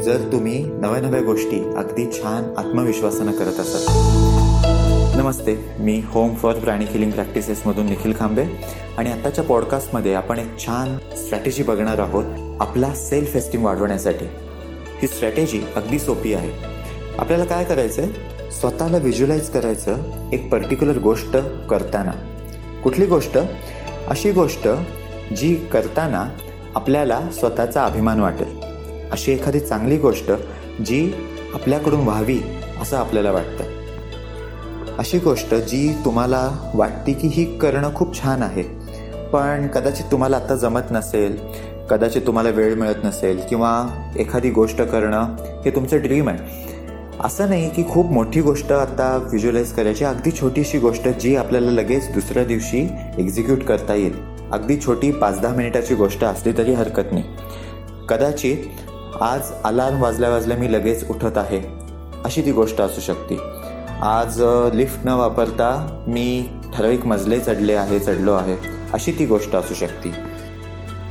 जर तुम्ही नव्या नव्या गोष्टी अगदी छान आत्मविश्वासानं करत असाल. नमस्ते मी होम फॉर प्राणी किलिंग प्रॅक्टिसेसमधून निखिल खांबे आणि आत्ताच्या पॉडकास्टमध्ये आपण एक छान स्ट्रॅटेजी बघणार आहोत आपला सेल्फ एस्टीम वाढवण्यासाठी. ही स्ट्रॅटेजी अगदी सोपी आहे. आपल्याला काय करायचं आहे स्वतःला व्हिज्युअलाइज करायचं एक पर्टिक्युलर गोष्ट करताना. कुठली गोष्ट? अशी गोष्ट जी करताना आपल्याला स्वतःचा अभिमान वाटेल. अशी एखादी चांगली गोष्ट जी आपल्याकडून व्हावी असं आपल्याला वाटतं. अशी गोष्ट जी तुम्हाला वाटते की ही करणं खूप छान आहे पण कदाचित तुम्हाला आत्ता जमत नसेल कदाचित तुम्हाला वेळ मिळत नसेल किंवा एखादी गोष्ट करणं हे तुमचं ड्रीम आहे. असं नाही की खूप मोठी गोष्ट आता व्हिज्युअलाइज करायची अगदी छोटीशी गोष्ट जी आपल्याला लगेच दुसऱ्या दिवशी एक्झिक्यूट करता येईल. अगदी छोटी पाच दहा मिनिटाची गोष्ट असली तरी हरकत नाही. कदाचित आज अलार्म वाजल्या वाजल्या मी लगेच उठत आहे. अशी ती गोष्ट असू शकते. आज लिफ्ट न वापरता मी ठराविक मजले चढले आहे चढलो आहे. अशी ती गोष्ट असू शकते.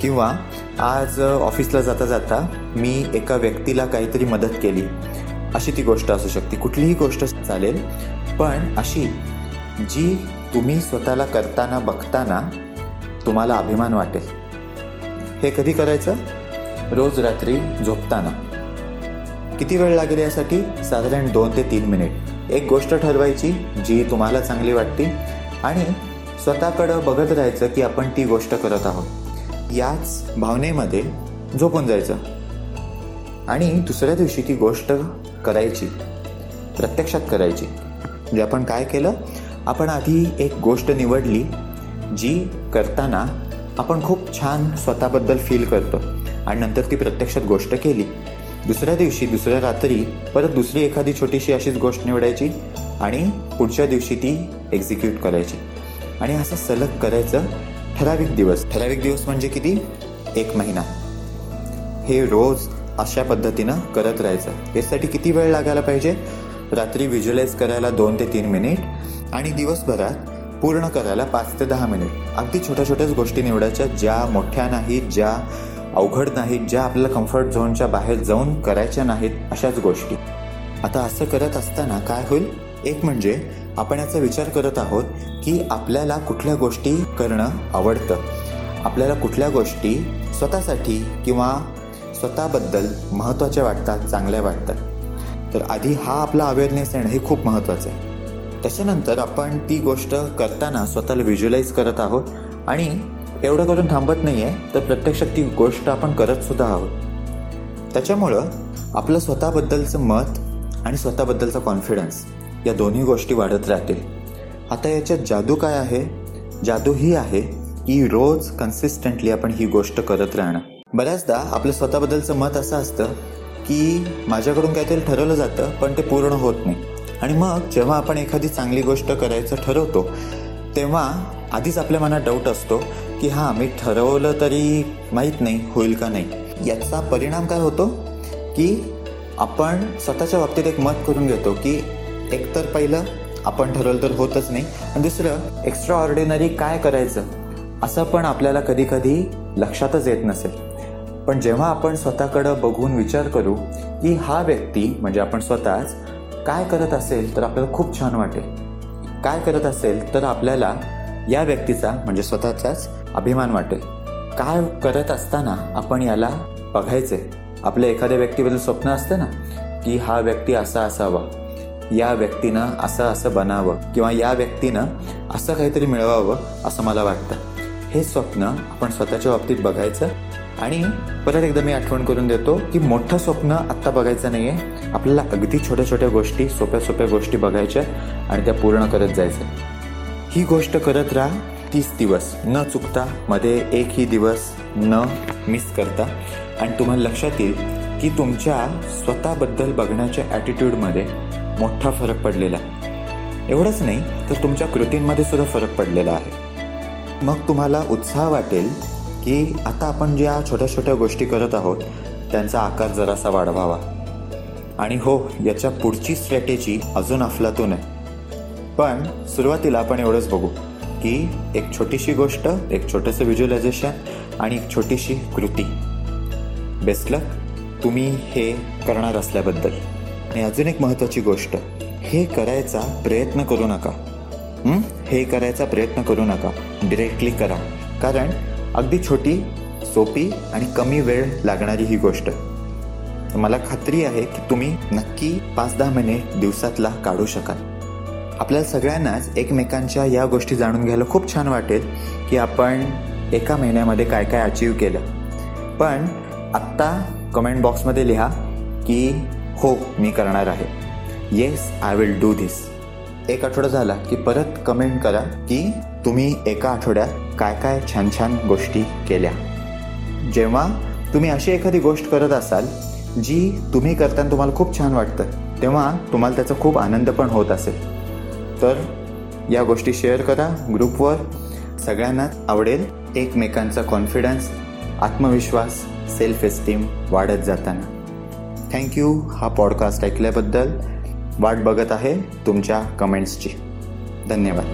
किंवा आज ऑफिसला जाता जाता मी एका व्यक्तीला काहीतरी मदत केली. अशी ती गोष्ट असू शकते. कुठलीही गोष्ट चालेल पण अशी जी तुम्ही स्वतःला करताना बघताना तुम्हाला अभिमान वाटेल. हे कधी करायचं? रोज रात्री झोपताना. किती वेळ लागेल यासाठी? साधारण दोन ते तीन मिनिट. एक गोष्ट ठरवायची जी तुम्हाला चांगली वाटते आणि स्वतःकडं बघत राहायचं की आपण ती गोष्ट करत आहोत. याच भावनेमध्ये झोपून जायचं. आणि दुसऱ्या दिवशी ती गोष्ट करायची. प्रत्यक्षात करायची. म्हणजे आपण काय केलं? आपण आधी एक गोष्ट निवडली जी करताना आपण खूप छान स्वतःबद्दल फील करतो. आणि नंतर ती प्रत्यक्षात गोष्ट केली. दुसऱ्या दिवशी दुसऱ्या रात्री परत दुसरी एखादी छोटीशी अशीच गोष्ट निवडायची आणि पुढच्या दिवशी ती एक्झिक्यूट करायची. आणि असं सलग करायचं ठराविक दिवस. ठराविक दिवस म्हणजे किती? एक महिना. हे रोज अशा पद्धतीनं करत राहायचं. यासाठी किती वेळ लागायला पाहिजे? रात्री व्हिज्युलाइज करायला दोन ते तीन मिनिट आणि दिवसभरात पूर्ण करायला पाच ते दहा मिनिट अगदी छोट्या छोट्याच गोष्टी निवडायच्या ज्या मोठ्या नाहीत ज्या अवघड नाहीत ज्या आपल्याला कम्फर्ट झोनच्या बाहेर जाऊन करायच्या नाहीत अशाच गोष्टी. आता असं करत असताना काय होईल? एक म्हणजे आपण याचा विचार करत आहोत की आपल्याला कुठल्या गोष्टी करणं आवडतं. आपल्याला कुठल्या गोष्टी स्वतःसाठी किंवा स्वतःबद्दल महत्त्वाच्या वाटतात चांगल्या वाटतात. तर आधी हा आपला अवेअरनेस येणं हे खूप महत्त्वाचं आहे. त्याच्यानंतर आपण ती गोष्ट करताना स्वतःला व्हिज्युलाईज करत आहोत आणि एवढं करून थांबत नाही आहे तर प्रत्यक्षात ती गोष्ट आपण करत सुद्धा आहोत. त्याच्यामुळं आपलं स्वतःबद्दलचं मत आणि स्वतःबद्दलचा कॉन्फिडन्स या दोन्ही गोष्टी वाढत राहतील. आता याच्यात जादू काय आहे? जादू ही आहे की रोज कन्सिस्टंटली आपण ही गोष्ट करत राहणं. बऱ्याचदा आपलं स्वतःबद्दलचं मत असं असतं की माझ्याकडून काहीतरी ठरवलं जातं पण ते पूर्ण होत नाही. आणि मग जेव्हा आपण एखादी चांगली गोष्ट करायचं ठरवतो तेव्हा आधीच आपल्या मनात डाऊट असतो की हां मी ठरवलं तरी माहीत नाही होईल का नाही. याचा परिणाम काय होतो? की आपण स्वतःच्या बाबतीत एक मत करून घेतो की एकतर पहिलं आपण ठरवलं तर होतच नाही आणि दुसरं एक्स्ट्रा ऑर्डिनरी काय करायचं? असं पण आपल्याला कधी कधी लक्षातच येत नसेल. पण जेव्हा आपण स्वतःकडं बघून विचार करू की हा व्यक्ती म्हणजे आपण स्वतःच काय करत असेल तर आपल्याला खूप छान वाटेल. काय करत असेल तर आपल्याला या व्यक्तीचा म्हणजे स्वतःचाच अभिमान वाटेल. काय करत असताना आपण याला बघायचंय आपल्या एखाद्या व्यक्तीबद्दल स्वप्न असतं ना की हा व्यक्ती असा असावा. या व्यक्तीनं असं असं बनावं किंवा या व्यक्तीनं असं काहीतरी मिळवावं असं मला वाटतं. हे स्वप्न आपण स्वतःच्या बाबतीत बघायचं आणि परत एकदा मी आठवण करून देतो की मोठं स्वप्न आत्ता बघायचं नाही आहे आपल्याला अगदी छोट्या छोट्या गोष्टी सोप्या सोप्या गोष्टी बघायच्या आणि त्या पूर्ण करत जायचं. ही गोष्ट करत राहा. तीस दिवस न चुकता मध्ये एकही दिवस न मिस करता. आणि तुम्हाला लक्षात येईल की तुमच्या स्वतःबद्दल बघण्याच्या ॲटिट्यूडमध्ये मोठा फरक पडलेला आहे. एवढंच नाही तर तुमच्या कृतींमध्ये सुद्धा फरक पडलेला आहे. मग तुम्हाला उत्साह वाटेल की आता आपण ज्या छोट्या छोट्या गोष्टी करत आहोत त्यांचा आकार जरासा वाढवावा. आणि हो याच्या पुढची स्ट्रॅटेजी अजून अफलातून आहे. पण सुरुवातीला आपण एवढंच बघू की एक छोटीशी गोष्ट एक छोटंसं व्हिज्युअलायझेशन आणि एक छोटीशी कृती. बेस्ट लक तुम्ही हे करणार असल्याबद्दल. आणि अजून एक महत्त्वाची गोष्ट हे करायचा प्रयत्न करू नका. हे? करायचा प्रयत्न करू नका. डिरेक्टली करा. कारण अगदी छोटी सोपी आणि कमी वेळ लागणारी ही गोष्ट. मला खात्री आहे की तुम्ही नक्की पाच दहा महिने दिवसातला काढू शकाल. आपल्याला सगळ्यांनाच एकमेकांच्या या गोष्टी जाणून घ्यायला खूप छान वाटेल की आपण एका महिन्यामध्ये काय काय अचीव केलं. पण आत्ता कमेंट बॉक्समध्ये लिहा की हो मी करणार आहे. Yes I will do this एक आठवडा झाला की परत कमेंट करा की तुम्ही एका आठवड्यात काय काय छान छान गोष्टी केल्या. जेव्हा तुम्ही अशी एखादी गोष्ट करत असाल जी तुम्ही करताना तुम्हाला खूप छान वाटतं तेव्हा तुम्हाला त्याचा खूप आनंद पण होत असेल. तर या गोष्टी शेअर करा. ग्रुपवर सगळ्यांनाच आवडेल एकमेकांचा कॉन्फिडन्स आत्मविश्वास सेल्फ एस्टीम वाढत जाताना. थँक्यू हा पॉडकास्ट ऐकल्याबद्दल वाट बघत आहे तुमच्या कमेंट्सची धन्यवाद.